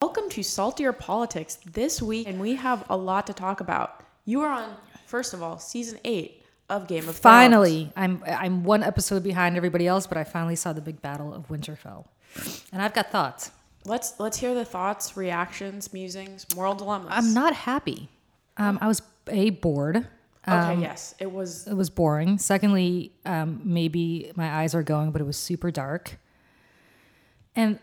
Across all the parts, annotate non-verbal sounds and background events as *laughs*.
Welcome to Saltier Politics this week, and we have a lot to talk about. You are on, first of all, season eight of Game of Thrones. Finally, I'm I'm one episode behind everybody else, but I finally saw the big battle of Winterfell, and I've got thoughts. Let's let's hear the thoughts, reactions, musings, moral dilemmas. I'm not happy. Um, I was a bored. Okay. yes, it was. It was boring. Secondly, um, maybe my eyes are going, but it was super dark, and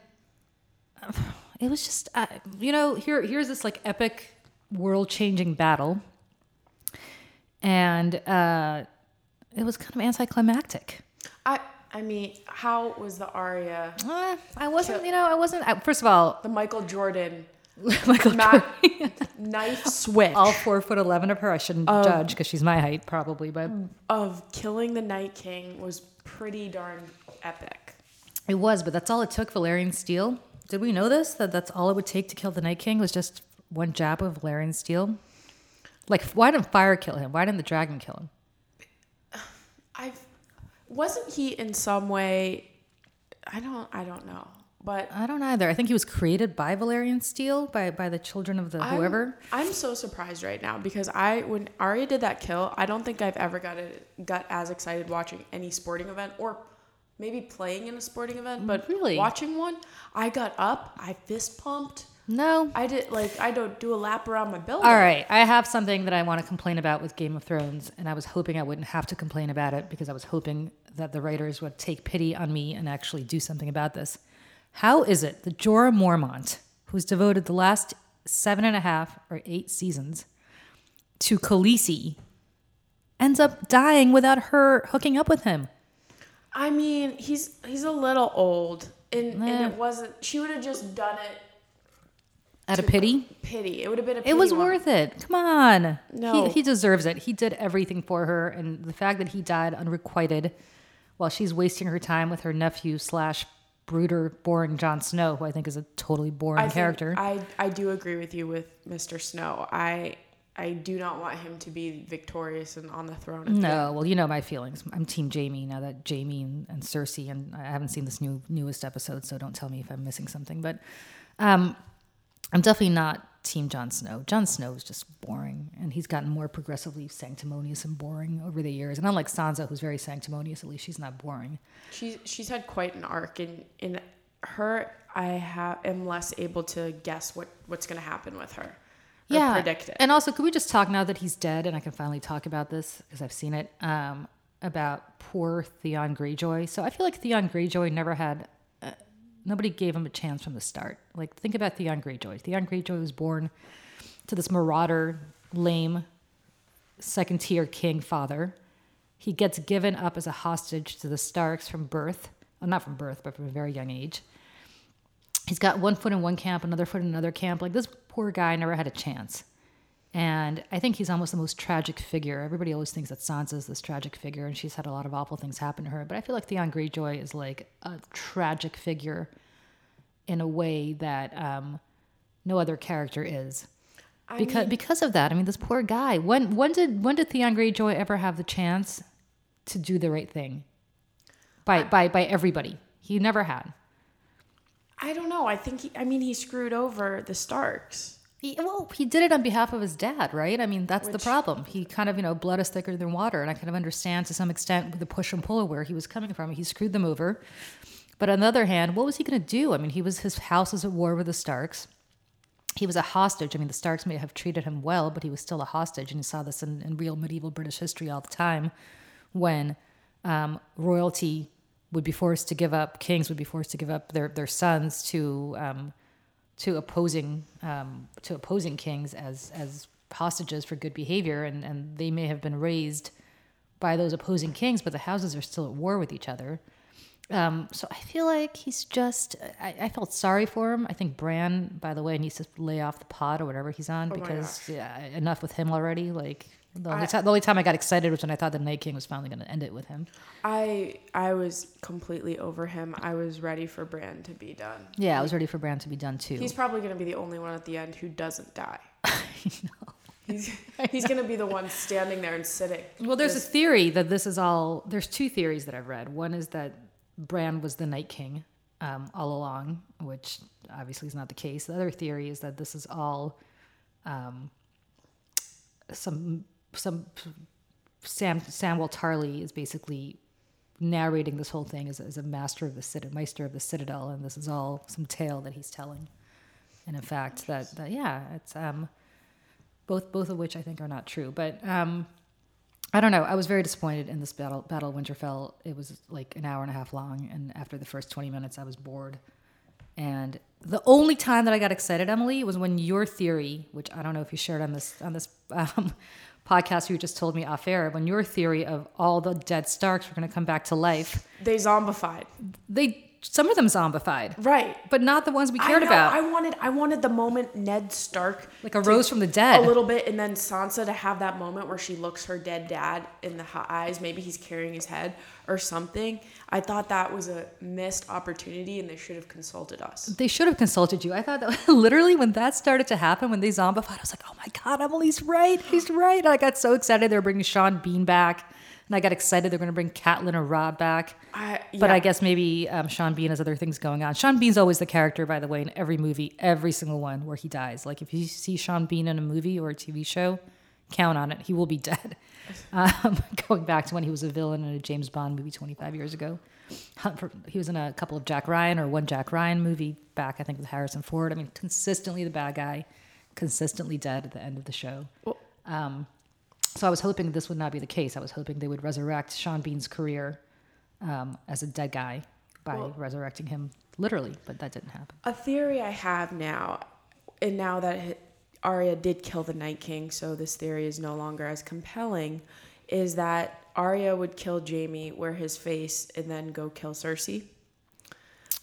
*sighs* it was just uh, you know here here's this like epic world changing battle, and uh, it was kind of anticlimactic. I I mean, how was the Arya? Uh, I wasn't, you know, I wasn't. I, first of all, the Michael Jordan *laughs* Michael ma- knife *laughs* switch all four foot eleven of her. I shouldn't judge because she's my height, probably, but of killing the Night King was pretty darn epic. it was. But that's all it took. Valyrian steel. Did we know this? That that's all it would take to kill the Night King was just one jab of Valyrian steel. Like, why didn't fire kill him? Why didn't the dragon kill him? *sighs* I wasn't he in some way. I don't. I don't know, but I don't either. I think he was created by Valyrian steel by by the children of the I'm- whoever. I'm, so surprised right now because I when Arya did that kill, I don't think I've ever got it got as excited watching any sporting event or maybe playing in a sporting event, but Really? watching one, I got up, I fist pumped. No, I did like I don't do a lap around my building. All right, I have something that I want to complain about with Game of Thrones, and I was hoping I wouldn't have to complain about it because I was hoping that the writers would take pity on me and actually do something about this. How is it that Jorah Mormont, who's devoted the last seven and a half or eight seasons to Khaleesi, ends up dying without her hooking up with him? I mean, he's he's a little old, and, and Eh. it wasn't. She would have just done it Out of pity? pity. It would have been a. Pity It was one. worth it. Come on. No. He, he deserves it. He did everything for her. And the fact that he died unrequited while she's wasting her time with her nephew slash brooder, boring Jon Snow, who I think is a totally boring I character. I I do agree with you with Mr. Snow. I I do not want him to be victorious and on the throne. at the no, well, you know my feelings. I'm Team Jaime now that Jaime and, and Cersei, and I haven't seen this new newest episode, so don't tell me if I'm missing something. But um, I'm definitely not Team Jon Snow. Jon Snow is just boring, and he's gotten more progressively sanctimonious and boring over the years. And unlike Sansa, who's very sanctimonious, at least she's not boring. She's she's had quite an arc in in her. I have am less able to guess what what's going to happen with her. Or predict it. And also, could we just talk now that he's dead, and I can finally talk about this because I've seen it um, about poor Theon Greyjoy. So I feel like Theon Greyjoy never had. Uh, nobody gave him a chance from the start. Like think about Theon Greyjoy. Theon Greyjoy was born to this marauder, lame, second tier king father. He gets given up as a hostage to the Starks from birth. Well, not from birth, but from a very young age he's got one foot in one camp, another foot in another camp. Like this poor guy never had a chance. And I think he's almost the most tragic figure. Everybody always thinks that Sansa's this tragic figure, and she's had a lot of awful things happen to her. But I feel like Theon Greyjoy is like a tragic figure in a way that um, no other character is. I Because mean, because of that, I mean, this poor guy. When when did when did Theon Greyjoy ever have the chance to do the right thing? By by by everybody, he never had. I don't know. I think he, I mean he screwed over the Starks. He, well, he did it on behalf of his dad, right? I mean, that's the problem. He kind of, you know, blood is thicker than water, and I kind of understand to some extent the push and pull of where he was coming from. He screwed them over, but on the other hand, what was he going to do? I mean, he was his house was at war with the Starks. He was a hostage. I mean, the Starks may have treated him well, but he was still a hostage, and you saw this in, in real medieval British history all the time, when um, royalty would be forced to give up, kings would be forced to give up their their sons to um, to opposing um, to opposing kings as as hostages for good behavior, and and they may have been raised by those opposing kings, but the houses are still at war with each other. Um, so I feel like he's just. I, I felt sorry for him. I think Bran, by the way, needs to lay off the pod or whatever he's on Oh because yeah, enough with him already. Like the only, I- time, the only time I got excited was when I thought the Night King was finally going to end it with him. I I was completely over him. I was ready for Bran to be done. Yeah, I was ready for Bran to be done too. He's probably going to be the only one at the end who doesn't die. *laughs* He's *laughs* he's gonna be the one standing there and sitting. Well, there's Just- a theory that this is all. There's two theories that I've read. One is that Bran was the Night King um, all along, which obviously is not the case. The other theory is that this is all um, some some Sam Samuel Tarly is basically narrating this whole thing as, as a master of the citadel, maester of the citadel, and this is all some tale that he's telling. And in fact, that, that yeah, it's um, both both of which I think are not true. But um, I don't know. I was very disappointed in this battle. Battle of Winterfell. It was like an hour and a half long, and after the first twenty minutes, I was bored. And the only time that I got excited, Emily, was when your theory, which I don't know if you shared on this on this *laughs* um, podcast, you just told me off air, when your theory of all the dead Starks were going to come back to life, They zombified. they some of them zombified, Right. but not the ones we I cared know, about, I wanted I wanted the moment Ned Stark like a rose from the dead. a little bit, and then Sansa to have that moment where she looks her dead dad in the eyes. Maybe he's carrying his head or something. I thought that was a missed opportunity, and they should have consulted us. They should have consulted you. I thought that *laughs* literally when that started to happen, when they zombified, I was like, oh my God, Emily's right. He's right. And I got so excited they were bringing Sean Bean back. And I got excited they're going to bring Catelyn or Robb back. I, But. I guess maybe um, Sean Bean has other things going on. Sean Bean's always the character, by the way, in every movie, every single one where he dies. Like if you see Sean Bean in a movie or a TV show, count on it. He will be dead. *laughs* Um, *laughs* going back to when he was a villain in a James Bond movie 25 years ago. He was in a couple of Jack Ryan or one Jack Ryan movie back, I think, with Harrison Ford. I mean, consistently the bad guy, consistently dead at the end of the show. Well- Um, so I was hoping this would not be the case. I was hoping they would resurrect Sean Bean's career um, as a dead guy by Well- resurrecting him literally, but that didn't happen. A theory I have now, and now that Arya did kill the Night King, so this theory is no longer as compelling, is that Arya would kill Jaime, wear his face, and then go kill Cersei.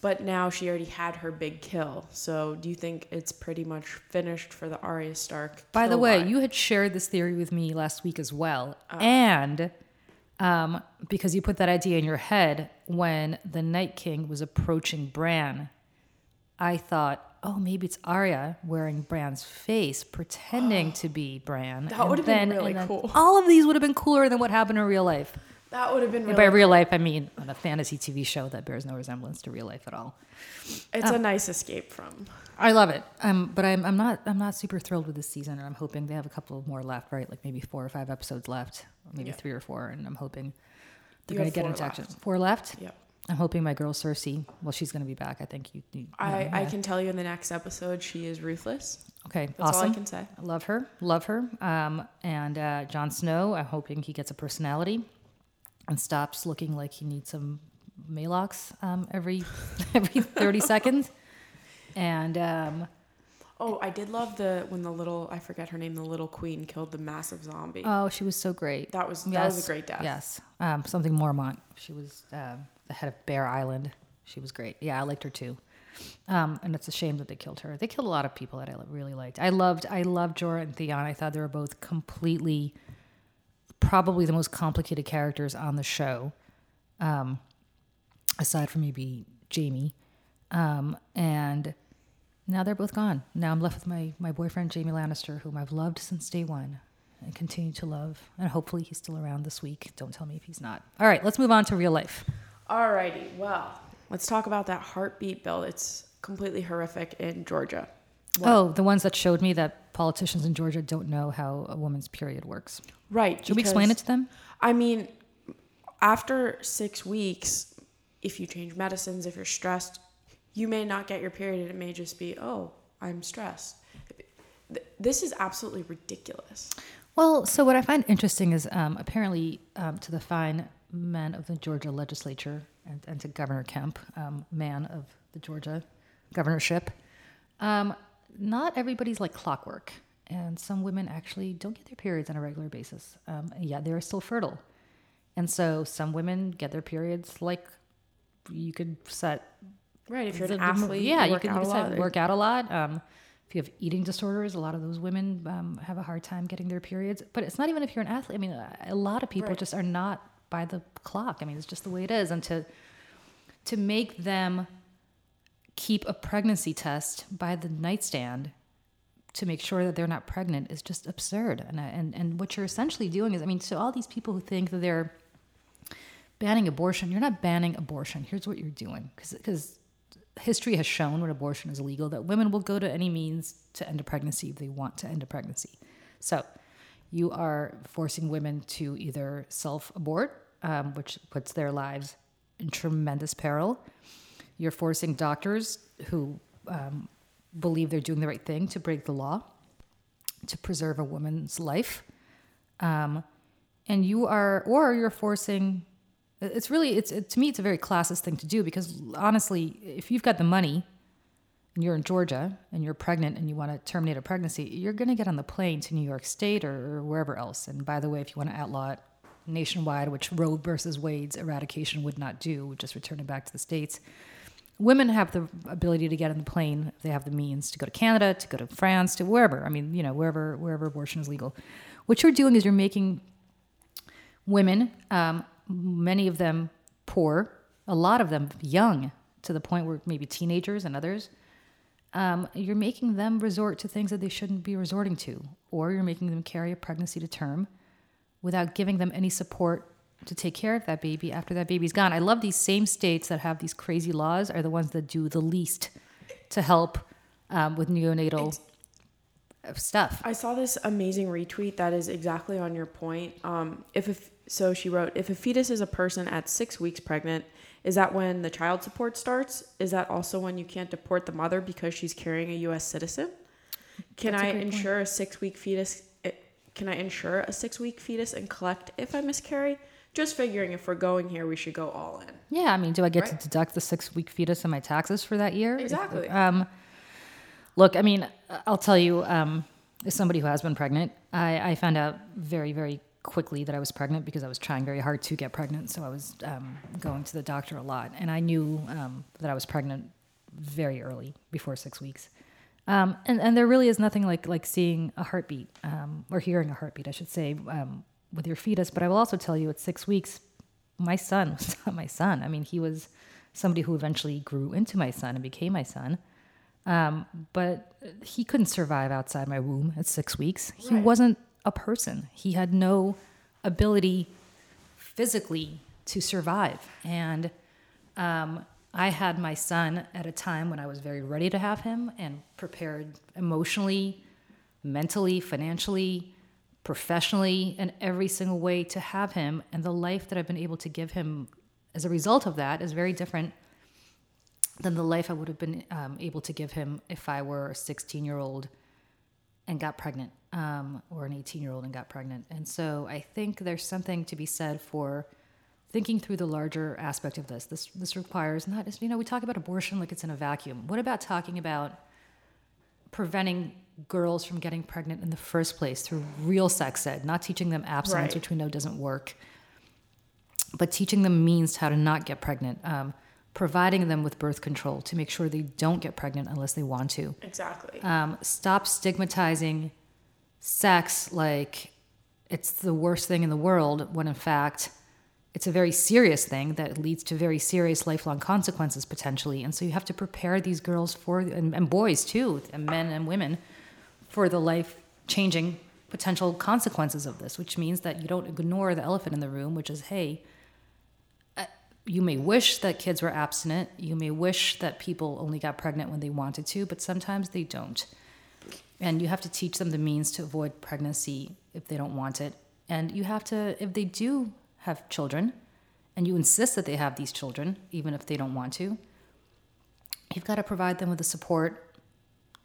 But now she already had her big kill, so do you think it's pretty much finished for the Arya Stark? By the way, line? you had shared this theory with me last week as well. Oh. And um, because you put that idea in your head when the Night King was approaching Bran, I thought, oh, maybe it's Arya wearing Bran's face, pretending *gasps* to be Bran. That would've been really cool. All of these would have been cooler than what happened in real life. That would have been really. By real life, I mean on a fantasy TV show that bears no resemblance to real life at all. it's a nice escape from. I love it. Um, but I'm, I'm not I'm not super thrilled with this season, and I'm hoping they have a couple more left, right? Like maybe four or five episodes left, maybe Yeah. three or four, and I'm hoping they're going to get into action. Four left. Yep. I'm hoping my girl Cersei. Well, she's going to be back. I think you. you I, know, I yeah. can tell you in the next episode she is ruthless. Okay, That's awesome. all I can say. I love her. Love her. Um, and uh, Jon Snow. I'm hoping he gets a personality and stops looking like he needs some Maalox um, every *laughs* every 30 seconds. And um, Oh, I did love the when the little I forget her name, the little queen killed the massive zombie. oh, she was so great. that was that was a great death. Yes. Um, something Mormont. She was um, the head of Bear Island. She was great. Yeah, I liked her too. Um, and it's a shame that they killed her. They killed a lot of people that I really liked. I loved, I loved Jorah and Theon. I thought they were both completely, probably the most complicated characters on the show, um, aside from maybe Jaime. Um, and now they're both gone. Now I'm left with my my boyfriend Jaime Lannister, whom I've loved since day one and continue to love. And hopefully he's still around this week. Don't tell me if he's not. All right, let's move on to real life. Alrighty, well, let's talk about that heartbeat bill. It's completely horrific in Georgia. What? Oh, the ones that showed me that politicians in Georgia don't know how a woman's period works. Right. Should we explain it to them? I mean, after six weeks, if you change medicines, if you're stressed, you may not get your period and it may just be, oh, I'm stressed. This is absolutely ridiculous. Well, so what I find interesting is um, apparently um, to the fine men of the Georgia legislature and, and to Governor Kemp, um, man of the Georgia governorship, um, not everybody's like clockwork. And some women actually don't get their periods on a regular basis. Um, yet they're still fertile. And so some women get their periods like you could set Right. If you're an athlete, yeah, you can lot. work out a lot. Um, if you have eating disorders, a lot of those women um, have a hard time getting their periods. But it's not even if you're an athlete. I mean, a a lot of people Right. just are not by the clock. I mean, it's just the way it is. And to to make them keep a pregnancy test by the nightstand to make sure that they're not pregnant is just absurd. And and and what you're essentially doing is, I mean, so all these people who think that they're banning abortion, you're not banning abortion. Here's what you're doing, because history has shown when abortion is illegal that women will go to any means to end a pregnancy if they want to end a pregnancy. So you are forcing women to either self abort, um, which puts their lives in tremendous peril. You're forcing doctors who um, believe they're doing the right thing to break the law to preserve a woman's life. Um, and you are, or you're forcing, it's really, it's, it, to me, it's a very classist thing to do because honestly, if you've got the money and you're in Georgia and you're pregnant and you want to terminate a pregnancy, you're going to get on the plane to New York State or, or wherever else. And by the way, if you want to outlaw it nationwide, which Roe versus Wade's eradication would not do, just return it back to the states, women have the ability to get on the plane if they have the means to go to Canada, to go to France, to wherever. I mean, you know, wherever wherever abortion is legal. What you're doing is you're making women, um, many of them poor, a lot of them young, to the point where maybe teenagers and others. Um, you're making them resort to things that they shouldn't be resorting to, or you're making them carry a pregnancy to term without giving them any support to take care of that baby after that baby's gone. I love these same states that have these crazy laws are the ones that do the least to help um, with neonatal it's, stuff. I saw this amazing retweet that is exactly on your point. Um, if, if so, she wrote, if a fetus is a person at six weeks pregnant, is that when the child support starts? Is that also when you can't deport the mother because she's carrying a U.S. citizen? Can I insure point. a six week fetus? Eh, can I insure a six week fetus and collect if I miscarry? Just figuring if we're going here, we should go all in. Yeah, I mean, do I get right? to deduct the six week fetus in my taxes for that year? Exactly. Um, look, I mean, I'll tell you, um, as somebody who has been pregnant, I, I, found out very, very quickly that I was pregnant because I was trying very hard to get pregnant. So I was um, going to the doctor a lot, and I knew um, that I was pregnant very early, before six weeks. Um, and, and there really is nothing like like seeing a heartbeat um, or hearing a heartbeat, I should say, um, with your fetus. But I will also tell you, at six weeks, my son was *laughs* not my son. I mean, he was somebody who eventually grew into my son and became my son. Um, but he couldn't survive outside my womb at six weeks. He right. wasn't a person. He had no ability physically to survive. And um, I had my son at a time when I was very ready to have him and prepared emotionally, mentally, financially, professionally in every single way to have him and the life that I've been able to give him as a result of that is very different than the life I would have been um, able to give him if I were a 16 year old and got pregnant um, or an 18 year old and got pregnant. And so I think there's something to be said for thinking through the larger aspect of this. This this requires not just, you know, we talk about abortion like it's in a vacuum. What about talking about preventing girls from getting pregnant in the first place through real sex ed, not teaching them abstinence, right. which we know doesn't work, but teaching them means to how to not get pregnant, um, providing them with birth control to make sure they don't get pregnant unless they want to. Exactly. Um, stop stigmatizing sex like it's the worst thing in the world when in fact it's a very serious thing that leads to very serious lifelong consequences potentially and so you have to prepare these girls for and, and boys too and men and women for the life changing potential consequences of this, which means that you don't ignore the elephant in the room, which is hey, uh, you may wish that kids were abstinent. You may wish that people only got pregnant when they wanted to, but sometimes they don't. And you have to teach them the means to avoid pregnancy if they don't want it. And you have to, if they do have children, and you insist that they have these children, even if they don't want to, you've got to provide them with the support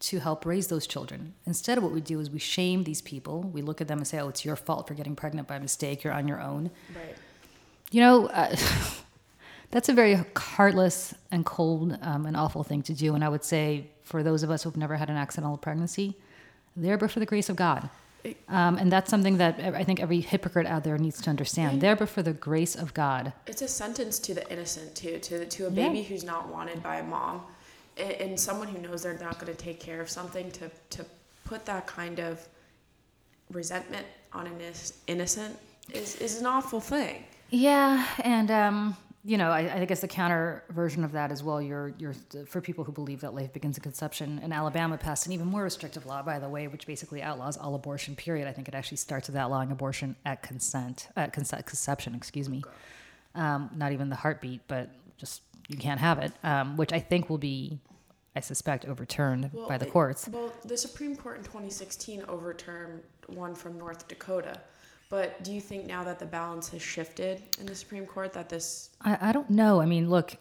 to help raise those children. Instead, of what we do is we shame these people. We look at them and say, "Oh, it's your fault for getting pregnant by mistake. You're on your own." Right. You know, uh, *laughs* that's a very heartless and cold um, and awful thing to do. And I would say, for those of us who've never had an accidental pregnancy, there but for the grace of God. Um, and that's something that I think every hypocrite out there needs to understand. There, but for the grace of God. It's a sentence to the innocent too, to to a baby yeah. who's not wanted by a mom and someone who knows they're not going to take care of something to to put that kind of resentment on an innocent is is an awful thing. Yeah, and um, you know, I, I guess the counter version of that as well. You're, you're for people who believe that life begins at conception. And Alabama passed an even more restrictive law, by the way, which basically outlaws all abortion. Period. I think it actually starts with outlawing abortion at consent, at consent, conception. Excuse me. Um, not even the heartbeat, but just you can't have it. Um, which I think will be, I suspect, overturned Well, by the it- courts. Well, the Supreme Court in 2016 overturned one from North Dakota. But do you think now that the balance has shifted in the Supreme Court that this I, I don't know. I mean, look,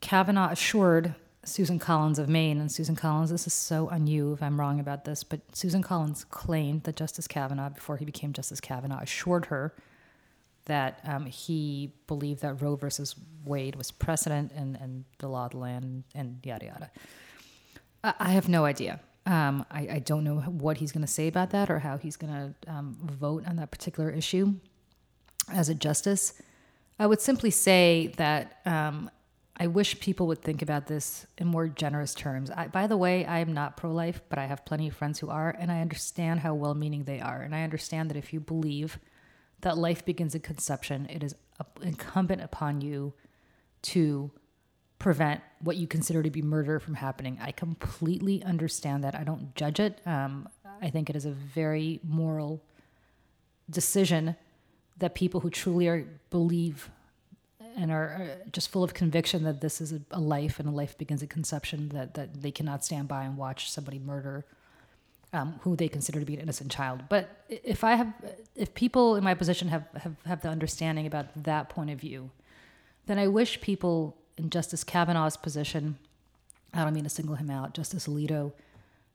Kavanaugh assured Susan Collins of Maine, and Susan Collins, this is so on you if I'm wrong about this, but Susan Collins claimed that Justice Kavanaugh, before he became Justice Kavanaugh, assured her that um, he believed that Roe versus Wade was precedent and, and the law of the land and yada yada. I, have no idea. Um, I, I don't know what he's going to say about that or how he's going to um, vote on that particular issue as a justice. I would simply say that um, I wish people would think about this in more generous terms. I, by the way, I am not pro life, but I have plenty of friends who are, and I understand how well meaning they are. And I understand that if you believe that life begins at conception, it is incumbent upon you to prevent what you consider to be murder from happening. I completely understand that. I don't judge it. Um, I think it is a very moral decision that people who truly are believe and are just full of conviction that this is a, a life and a life begins at conception that, that they cannot stand by and watch somebody murder um, who they consider to be an innocent child. But if I have, if people in my position have, have, have the understanding about that point of view, then I wish people in Justice Kavanaugh's position, I don't mean to single him out, Justice Alito,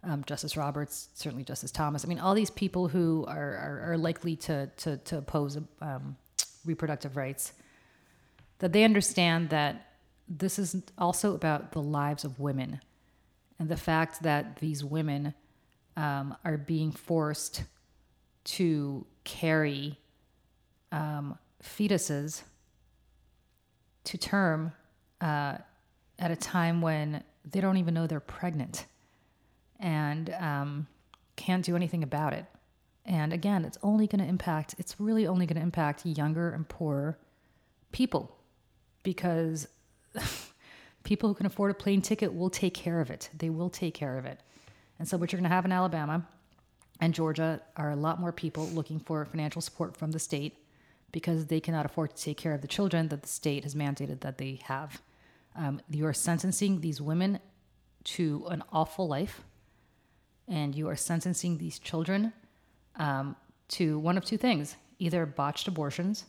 um, Justice Roberts, certainly Justice Thomas. I mean, all these people who are, are, are likely to, to, to oppose um, reproductive rights, that they understand that this is also about the lives of women and the fact that these women um, are being forced to carry um, fetuses to term uh, at a time when they don't even know they're pregnant and um, can't do anything about it. And again, it's only going to impact, it's really only going to impact younger and poorer people because *laughs* people who can afford a plane ticket will take care of it. They will take care of it. And so, what you're going to have in Alabama and Georgia are a lot more people looking for financial support from the state because they cannot afford to take care of the children that the state has mandated that they have. Um, you are sentencing these women to an awful life, and you are sentencing these children um, to one of two things either botched abortions,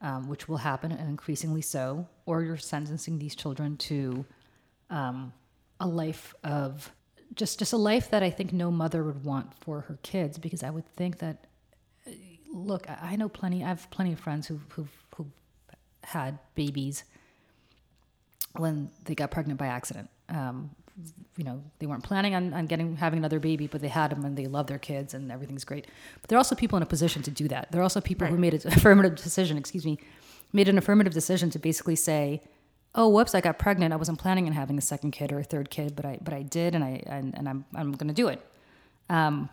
um, which will happen and increasingly so, or you're sentencing these children to um, a life of just just a life that I think no mother would want for her kids because I would think that uh, look I know plenty I have plenty of friends who who who had babies when they got pregnant by accident. Um, you know, they weren't planning on, on getting having another baby, but they had them and they love their kids and everything's great. But there are also people in a position to do that. There are also people who made an *laughs* affirmative decision, excuse me, made an affirmative decision to basically say, "Oh, whoops, I got pregnant. I wasn't planning on having a second kid or a third kid, but I but I did, and I and, and I'm I'm going to do it." Um,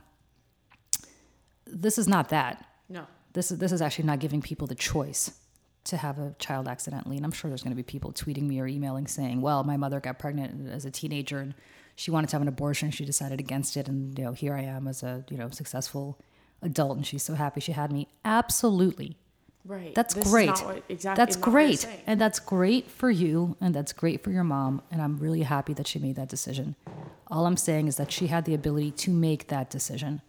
this is not that. no This is this is actually not giving people the choice to have a child accidentally. And I'm sure there's going to be people tweeting me or emailing saying, "Well, my mother got pregnant as a teenager and she wanted to have an abortion. She decided against it, and you know, here I am as a you know successful adult, and she's so happy she had me." Absolutely, right that's This great. what- exactly That's not what you're great, and that's great for you, and that's great for your mom. And I'm really happy that she made that decision. All I'm saying is that she had the ability to make that decision,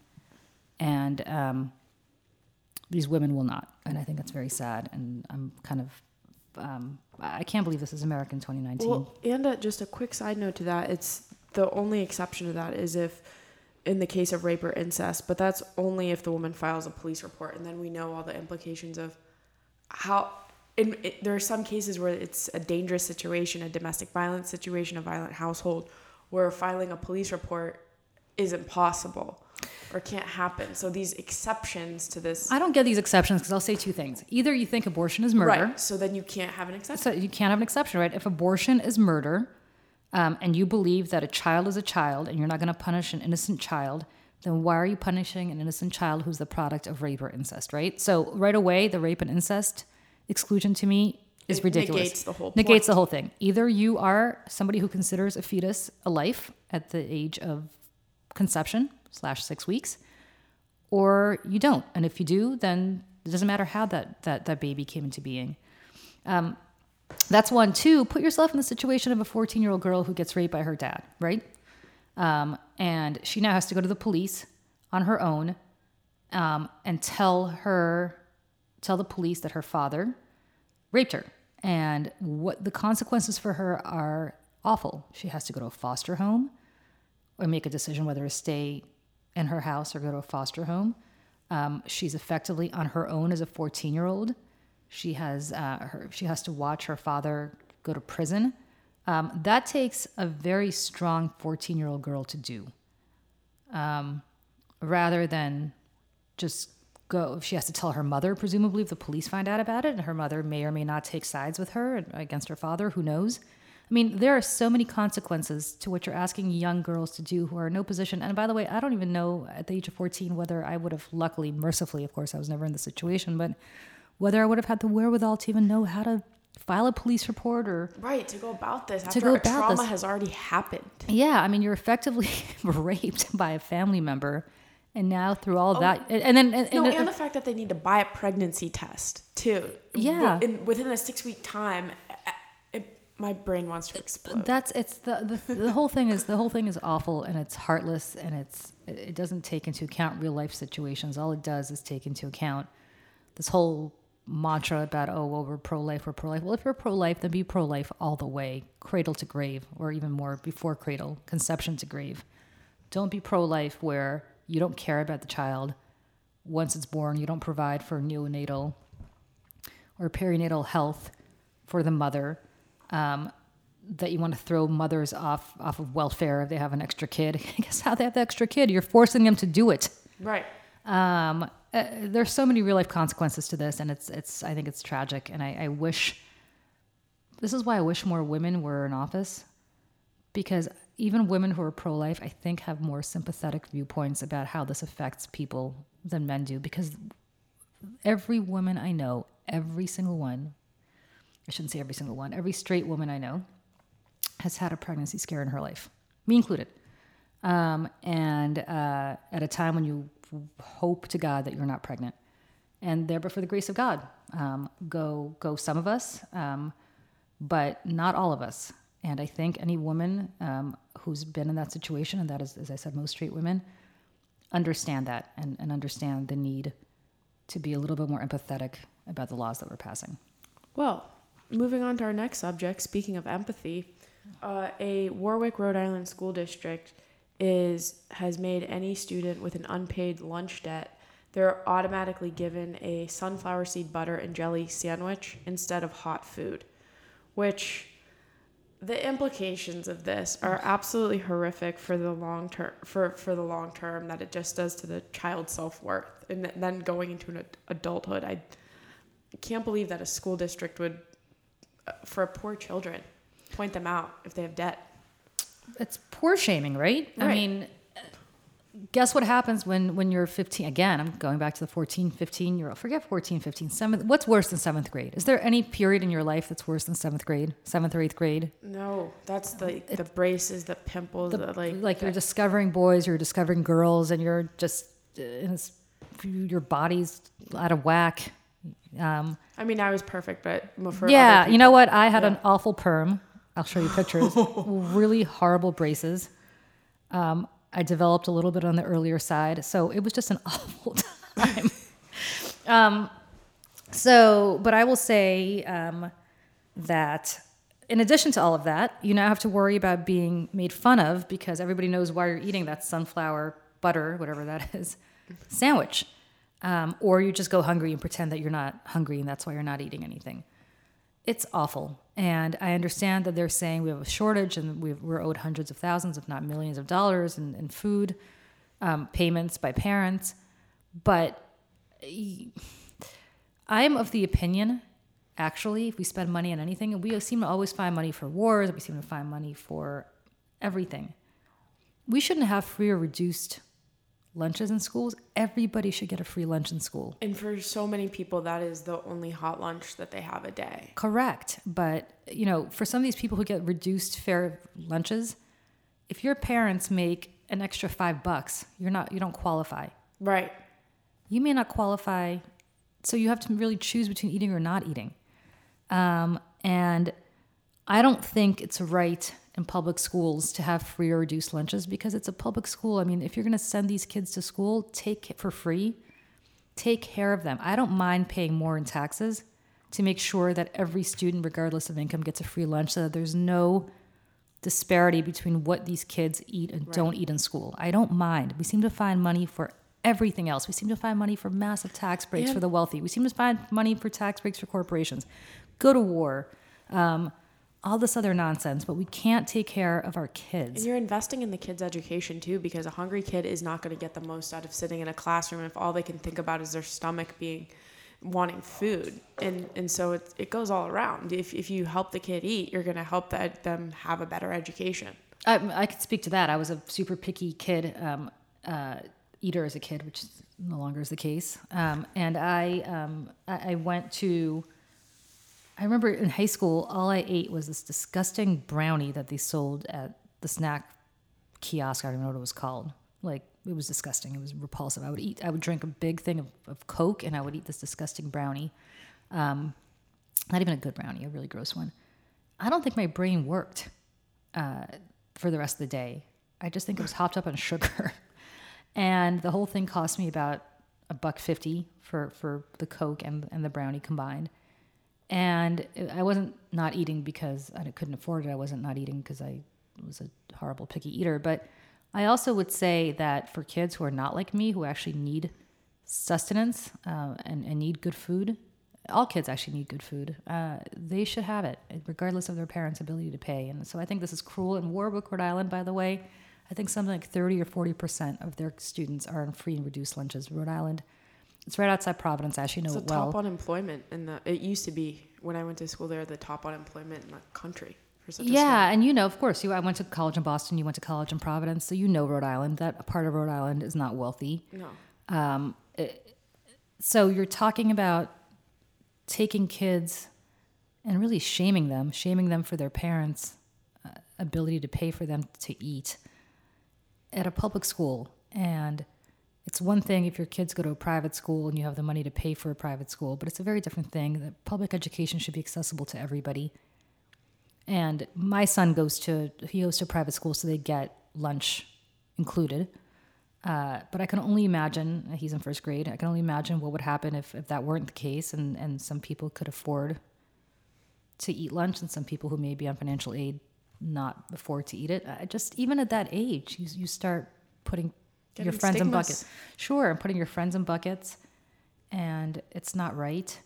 and um, these women will not. And I think that's very sad. And I'm kind of, um, I can't believe this is America in 2019. Well, and uh, just a quick side note to that, it's the only exception to that is if, in the case of rape or incest, but that's only if the woman files a police report, and then we know all the implications of how. In, it, there are some cases where it's a dangerous situation, a domestic violence situation, a violent household, where filing a police report isn't possible or can't happen. So these exceptions to this, I don't get these exceptions because I'll say two things. Either you think abortion is murder, right? So then you can't have an exception. so you can't have an exception, right? If abortion is murder, um, and you believe that a child is a child, and you're not going to punish an innocent child, then why are you punishing an innocent child who's the product of rape or incest, right? So right away, the rape and incest exclusion to me is It ridiculous. negates the whole Negates point. the whole thing. Either you are somebody who considers a fetus a life at the age of conception slash six weeks, or you don't. And if you do, then it doesn't matter how that that, that baby came into being. Um, that's one. Two, put yourself in the situation of a 14 year old girl who gets raped by her dad, right? Um, and she now has to go to the police on her own um, and tell her, tell the police that her father raped her. And what the consequences for her are awful. She has to go to a foster home or make a decision whether to stay in her house or go to a foster home. Um, she's effectively on her own as a 14 year old. She has uh, her, she has to watch her father go to prison. Um, that takes a very strong 14 year old girl to do, um, rather than just go. She has to tell her mother, presumably, if the police find out about it, and her mother may or may not take sides with her against her father. Who knows? I mean, there are so many consequences to what you're asking young girls to do who are in no position. And by the way, I don't even know at the age of 14 whether I would have, luckily, mercifully, of course, I was never in the situation, but whether I would have had the wherewithal to even know how to file a police report or Right, to go about this after go about trauma this. has already happened. yeah, I mean, you're effectively *laughs* raped by a family member, and now through all Oh. that, and, then and, No, and, and the fact that they need to buy a pregnancy test too. Yeah. In, within a six week time, my brain wants to explode. that's it's the, the the whole thing is the whole thing is awful and it's heartless and it's it doesn't take into account real life situations. All it does is take into account this whole mantra about oh well we're pro life we're pro life. Well, if you're pro life, then be pro life all the way, cradle to grave, or even more before cradle, conception to grave. Don't be pro life where you don't care about the child once it's born. You don't provide for neonatal or perinatal health for the mother. Um, that you want to throw mothers off off of welfare if they have an extra kid. *laughs* I guess how they have the extra kid? You're forcing them to do it. right. Um, uh, there's so many real life consequences to this, and it's it's. I think it's tragic, and I, I wish. This is why I wish more women were in office, because even women who are pro life, I think, have more sympathetic viewpoints about how this affects people than men do. Because every woman I know, every single one, I shouldn't say every single one, every straight woman I know has had a pregnancy scare in her life, me included. Um, and uh, at a time when you hope to God that you're not pregnant, and there, but for the grace of God, um, go go some of us, um, but not all of us. And I think any woman um, who's been in that situation, and that is, as I said, most straight women, understand that and, and understand the need to be a little bit more empathetic about the laws that we're passing. Well, moving on to our next subject. Speaking of empathy, uh, a Warwick, Rhode Island school district is has made any student with an unpaid lunch debt they're automatically given a sunflower seed butter and jelly sandwich instead of hot food, which the implications of this are absolutely horrific for the long term for, for the long term that it just does to the child's self-worth and th- then going into an ad- adulthood i can't believe that a school district would for poor children. Point them out if they have debt. It's poor shaming, right? I mean, guess what happens when when you're 15 again i'm going back to the 14 15 year old forget 14 15 seventh what's worse than seventh grade? Is there any period in your life that's worse than seventh grade seventh or eighth grade? No that's the the braces the pimples the, like like you're discovering boys you're discovering girls and you're just uh, your body's out of whack um, i mean i was perfect but yeah you know what? I had Yeah. an awful perm. I'll show you pictures. *laughs* Really horrible braces. Um, i developed a little bit on the earlier side so it was just an *laughs* awful time. Um, so but i will say um, that in addition to all of that you now have to worry about being made fun of because everybody knows why you're eating that sunflower butter whatever that is sandwich um, or you just go hungry and pretend that you're not hungry and that's why you're not eating anything it's awful. And I understand that they're saying we have a shortage and we've, we're owed hundreds of thousands, if not millions of dollars in, in food um, payments by parents. But I'm of the opinion, actually, if we spend money on anything, we seem to always find money for wars, we seem to find money for everything, we shouldn't have free or reduced lunches in schools, everybody should get a free lunch in school. And for so many people, that is the only hot lunch that they have a day. Correct. But, you know, for some of these people who get reduced fare lunches, if your parents make an extra five bucks, you're not, you don't qualify. Right. You may not qualify. So you have to really choose between eating or not eating. Um, and I don't think it's right in public schools to have free or reduced lunches because it's a public school. I mean, if you're going to send these kids to school, take it for free. Take care of them. I don't mind paying more in taxes to make sure that every student, regardless of income, gets a free lunch so that there's no disparity between what these kids eat and right. don't eat in school. I don't mind. We seem to find money for everything else. We seem to find money for massive tax breaks yeah. for the wealthy. We seem to find money for tax breaks for corporations. Go to war. Um, all this other nonsense, but we can't take care of our kids. And you're investing in the kids' education too, because a hungry kid is not going to get the most out of sitting in a classroom if all they can think about is their stomach being wanting food. And and so it, it goes all around. If, if you help the kid eat, you're going to help that, them have a better education. I, I could speak to that. I was a super picky kid, um, uh, eater as a kid, which no longer is the case. Um, and I, um, I, I went to I remember in high school, all I ate was this disgusting brownie that they sold at the snack kiosk. I don't even know what it was called. Like it was disgusting. It was repulsive. I would eat. I would drink a big thing of, of Coke, and I would eat this disgusting brownie. Um, not even a good brownie, a really gross one. I don't think my brain worked uh, for the rest of the day. I just think it was hopped up on *laughs* sugar, and the whole thing cost me about a buck fifty for for the Coke and and the brownie combined and I wasn't not eating because I couldn't afford it. I wasn't not eating because I was a horrible picky eater. But I also would say that for kids who are not like me, who actually need sustenance uh, and, and, need good food, all kids actually need good food. Uh, they should have it, regardless of their parents' ability to pay. And so I think this is cruel. In Warwick, Rhode Island, by the way, I think something like 30 or 40% of their students are in free and reduced lunches. Rhode Island it's right outside Providence. I actually know it's it well. top unemployment in the. It used to be when I went to school there, the top unemployment in the country. For such a Yeah, and you know, of course, you. I went to college in Boston. You went to college in Providence, so you know Rhode Island. That part of Rhode Island is not wealthy. No. Um, it, so you're talking about taking kids and really shaming them, shaming them for their parents' uh, ability to pay for them to eat at a public school, and it's one thing if your kids go to a private school and you have the money to pay for a private school, but it's a very different thing that public education should be accessible to everybody. And my son goes to he goes to private school, so they get lunch included. Uh, but I can only imagine he's in first grade. I can only imagine what would happen if, if that weren't the case, and, and some people could afford to eat lunch, and some people who may be on financial aid not afford to eat it. I just even at that age, you you start putting Getting your friends stigmas. in buckets. Sure, I'm putting your friends in buckets, and it's not right.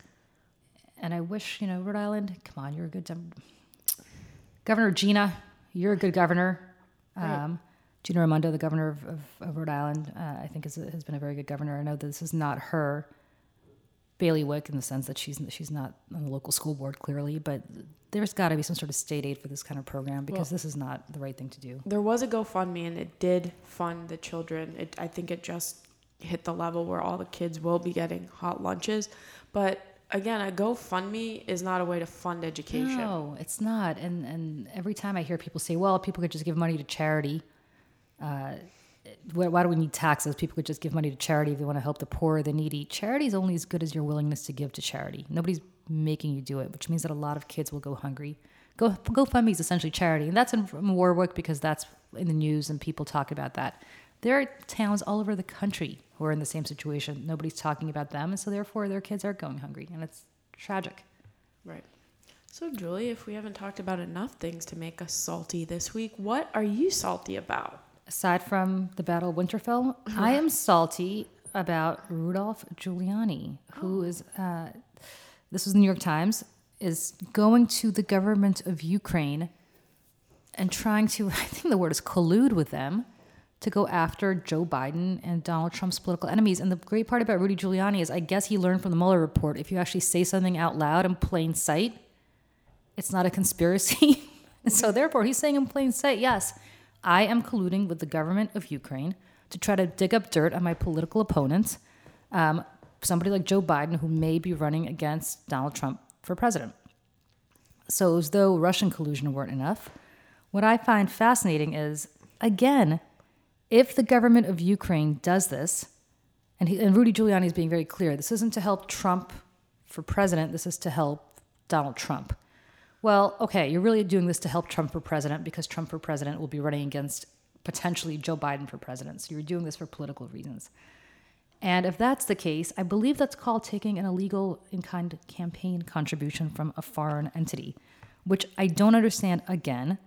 And I wish, you know, Rhode Island, come on, you're a good Governor Gina, you're a good governor. Right. Um, Gina Raimondo, the governor of, of, of Rhode Island, uh, I think is, has been a very good governor. I know that this is not her bailiwick in the sense that she's she's not on the local school board clearly, but there's got to be some sort of state aid for this kind of program because well, this is not the right thing to do. There was a GoFundMe and it did fund the children. It, I think it just hit the level where all the kids will be getting hot lunches, but again, a GoFundMe is not a way to fund education. No, it's not. And and every time I hear people say, "Well, people could just give money to charity," uh, why do we need taxes? People could just give money to charity if they want to help the poor, or the needy. Charity is only as good as your willingness to give to charity. Nobody's making you do it, which means that a lot of kids will go hungry. Go GoFundMe is essentially charity, and that's in Warwick because that's in the news and people talk about that. There are towns all over the country who are in the same situation. Nobody's talking about them, and so therefore their kids are going hungry, and it's tragic. Right. So, Julie, if we haven't talked about enough things to make us salty this week, what are you salty about? Aside from the Battle of Winterfell, I am salty about Rudolph Giuliani, who is, uh, this was the New York Times, is going to the government of Ukraine and trying to, *laughs* I think the word is collude with them to go after Joe Biden and Donald Trump's political enemies. And the great part about Rudy Giuliani is I guess he learned from the Mueller report if you actually say something out loud in plain sight, it's not a conspiracy. and *laughs* so therefore he's saying in plain sight, yes, I am colluding with the government of Ukraine to try to dig up dirt on my political opponents, um, somebody like Joe Biden, who may be running against Donald Trump for president. So, as though Russian collusion weren't enough, what I find fascinating is, again, if the government of Ukraine does this, and, he, and Rudy Giuliani is being very clear, this isn't to help Trump for president, this is to help Donald Trump. Well, okay, you're really doing this to help Trump for president because Trump for president will be running against potentially Joe Biden for president. So you're doing this for political reasons. And if that's the case, I believe that's called taking an illegal in kind campaign contribution from a foreign entity, which I don't understand again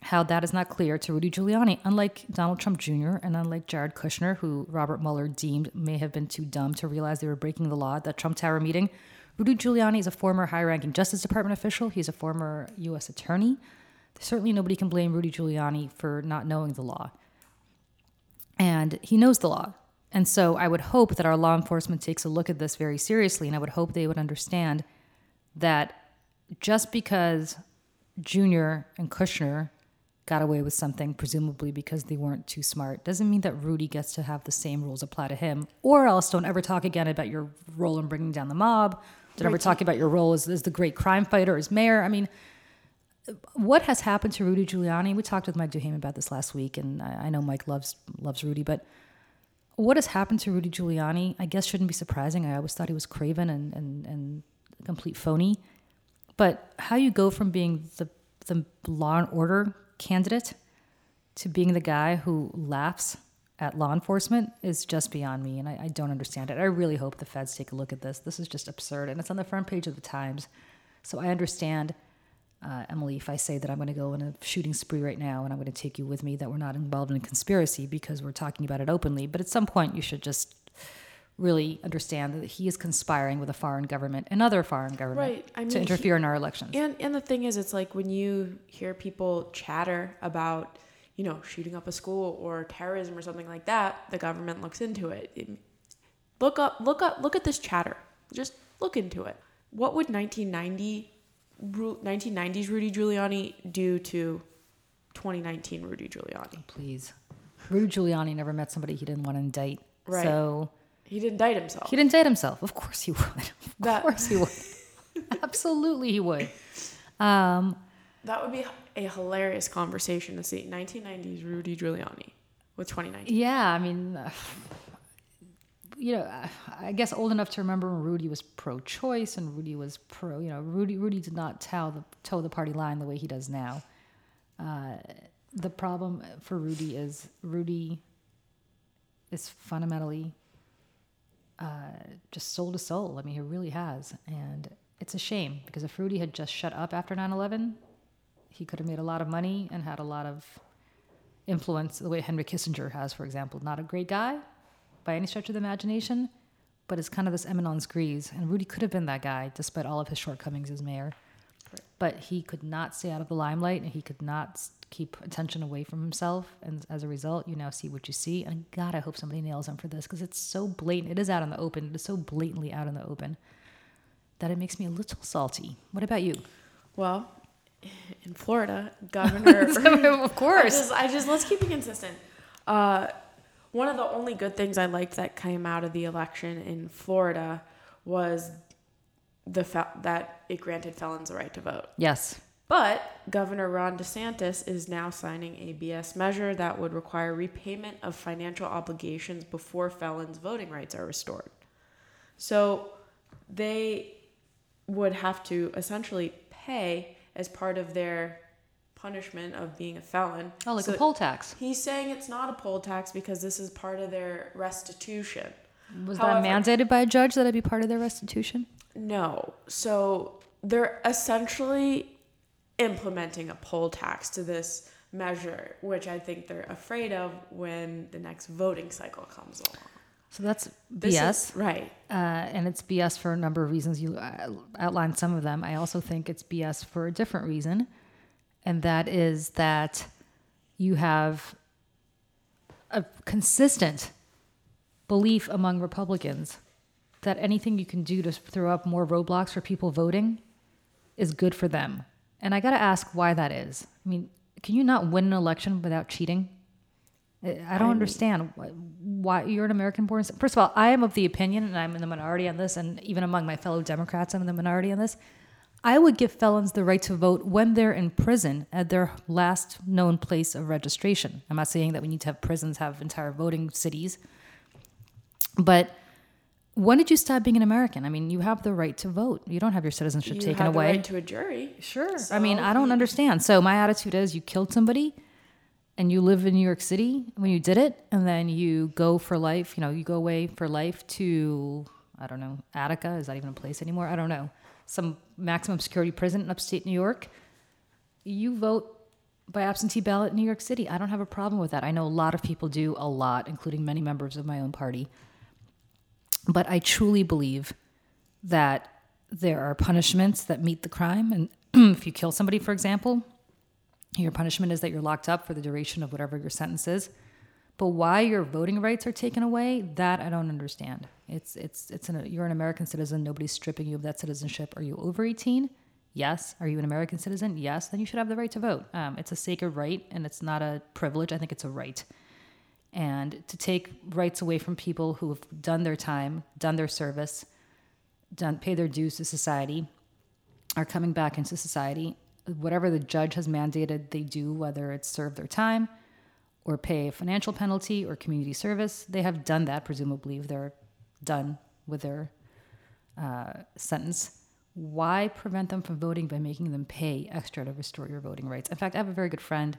how that is not clear to Rudy Giuliani, unlike Donald Trump Jr. and unlike Jared Kushner, who Robert Mueller deemed may have been too dumb to realize they were breaking the law at that Trump Tower meeting. Rudy Giuliani is a former high ranking Justice Department official, he's a former U.S. attorney. Certainly, nobody can blame Rudy Giuliani for not knowing the law. And he knows the law. And so I would hope that our law enforcement takes a look at this very seriously, and I would hope they would understand that just because Junior and Kushner got away with something, presumably because they weren't too smart, doesn't mean that Rudy gets to have the same rules apply to him. Or else don't ever talk again about your role in bringing down the mob. Don't ever talk about your role as, as the great crime fighter, as mayor. I mean, what has happened to Rudy Giuliani? We talked with Mike DuHaime about this last week, and I, I know Mike loves loves Rudy, but what has happened to Rudy Giuliani, I guess shouldn't be surprising. I always thought he was craven and, and, and a complete phony. But how you go from being the, the law and order candidate to being the guy who laughs at law enforcement is just beyond me, and I, I, don't understand it. I really hope the feds take a look at this. This is just absurd, and it's on the front page of the Times. So I understand, uh, Emily, if I say that I'm going to go on a shooting spree right now and I'm going to take you with me, that we're not involved in a conspiracy because we're talking about it openly. But at some point, you should just really understand that he is conspiring with a foreign government, another foreign government, right. I mean, to interfere he, in our elections. And and the thing is, it's like when you hear people chatter about, you know, shooting up a school or terrorism or something like that, the government looks into it. it look up, look up, look at this chatter. Just look into it. What would 1990, 1990s Rudy Giuliani do to 2019 Rudy Giuliani? Please. Rudy Giuliani never met somebody he didn't want to indict. Right. So he didn't date himself. He didn't date himself. Of course he would. *laughs* Of that, course he would. *laughs* Absolutely he would. Um, that would be a hilarious conversation to see. 1990s Rudy Giuliani with 2019. Yeah, I mean, uh, you know, I guess old enough to remember when Rudy was pro-choice and Rudy was pro. You know, Rudy Rudy did not toe the toe the party line the way he does now. Uh, the problem for Rudy is Rudy is fundamentally uh, just soul to soul. I mean, he really has. And it's a shame because if Rudy had just shut up after 9 11, he could have made a lot of money and had a lot of influence the way Henry Kissinger has, for example. Not a great guy by any stretch of the imagination, but it's kind of this eminence grise. And Rudy could have been that guy despite all of his shortcomings as mayor. But he could not stay out of the limelight and he could not keep attention away from himself. And as a result, you now see what you see. And God, I hope somebody nails him for this because it's so blatant. It is out in the open. It is so blatantly out in the open that it makes me a little salty. What about you? Well, *laughs* in Florida, Governor. *laughs* *laughs* of course. I just, I just, let's keep it consistent. Uh, one of the only good things I liked that came out of the election in Florida was the fa- that it granted felons the right to vote. Yes. But Governor Ron DeSantis is now signing a BS measure that would require repayment of financial obligations before felons' voting rights are restored. So they would have to essentially pay as part of their punishment of being a felon. Oh, like so a poll tax. He's saying it's not a poll tax because this is part of their restitution. Was However, that mandated by a judge that it be part of their restitution? No. So they're essentially implementing a poll tax to this measure, which I think they're afraid of when the next voting cycle comes along. So that's BS. Is, right. Uh, and it's BS for a number of reasons. You uh, outlined some of them. I also think it's BS for a different reason, and that is that you have a consistent belief among Republicans that anything you can do to throw up more roadblocks for people voting is good for them. And I got to ask why that is. I mean, can you not win an election without cheating? I I don't understand why, you're an American born. First of all, I am of the opinion, and I'm in the minority on this, and even among my fellow Democrats, I'm in the minority on this. I would give felons the right to vote when they're in prison at their last known place of registration. I'm not saying that we need to have prisons have entire voting cities, but when did you stop being an American? I mean, you have the right to vote. You don't have your citizenship You taken have away. right to a jury. Sure. I mean, I don't understand. So my attitude is you killed somebody and you live in New York City when you did it, and then you go for life, you know, you go away for life to, I don't know, Attica. Is that even a place anymore? I don't know. Some maximum security prison in upstate New York. You vote by absentee ballot in New York City. I don't have a problem with that. I know a lot of people do, a lot, including many members of my own party. But I truly believe that there are punishments that meet the crime. And *clears throat* if you kill somebody, for example, your punishment is that you're locked up for the duration of whatever your sentence is. But why your voting rights are taken away, that I don't understand. It's it's it's an, you're an American citizen. Nobody's stripping you of that citizenship. Are you over 18? Yes. Are you an American citizen? Yes. Then you should have the right to vote. Um, it's a sacred right, and it's not a privilege. I think it's a right. And to take rights away from people who have done their time, done their service, done pay their dues to society, are coming back into society. Whatever the judge has mandated they do, whether it's serve their time or pay a financial penalty or community service, they have done that, presumably, if they're done with their uh, sentence. Why prevent them from voting by making them pay extra to restore your voting rights? In fact, I have a very good friend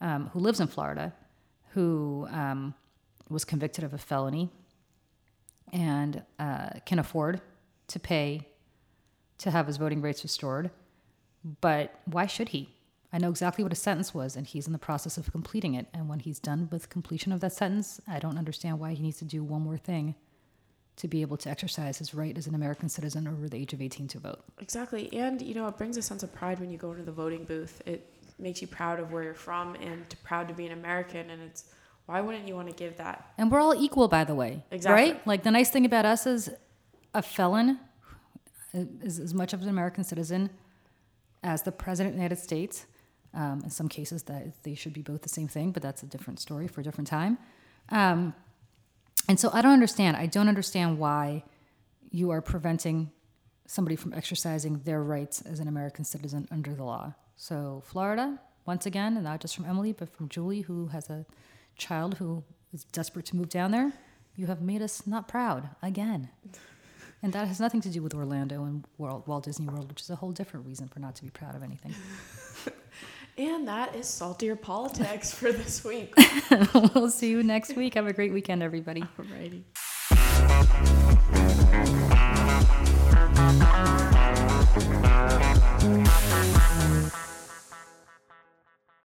um, who lives in Florida who um, was convicted of a felony and uh, can afford to pay to have his voting rights restored. But why should he? I know exactly what his sentence was, and he's in the process of completing it. And when he's done with completion of that sentence, I don't understand why he needs to do one more thing to be able to exercise his right as an American citizen over the age of 18 to vote. Exactly. And, you know, it brings a sense of pride when you go into the voting booth. It makes you proud of where you're from and to proud to be an American. And it's, why wouldn't you want to give that? And we're all equal, by the way. Exactly. Right? Like the nice thing about us is a felon uh, is as much of an American citizen as the president of the United States. Um, in some cases, that they should be both the same thing, but that's a different story for a different time. Um, and so I don't understand. I don't understand why you are preventing somebody from exercising their rights as an American citizen under the law. So, Florida, once again, and not just from Emily, but from Julie, who has a child who is desperate to move down there, you have made us not proud again. And that has nothing to do with Orlando and Walt, Walt Disney World, which is a whole different reason for not to be proud of anything. *laughs* And that is saltier politics for this week. *laughs* we'll see you next week. Have a great weekend, everybody. Alrighty.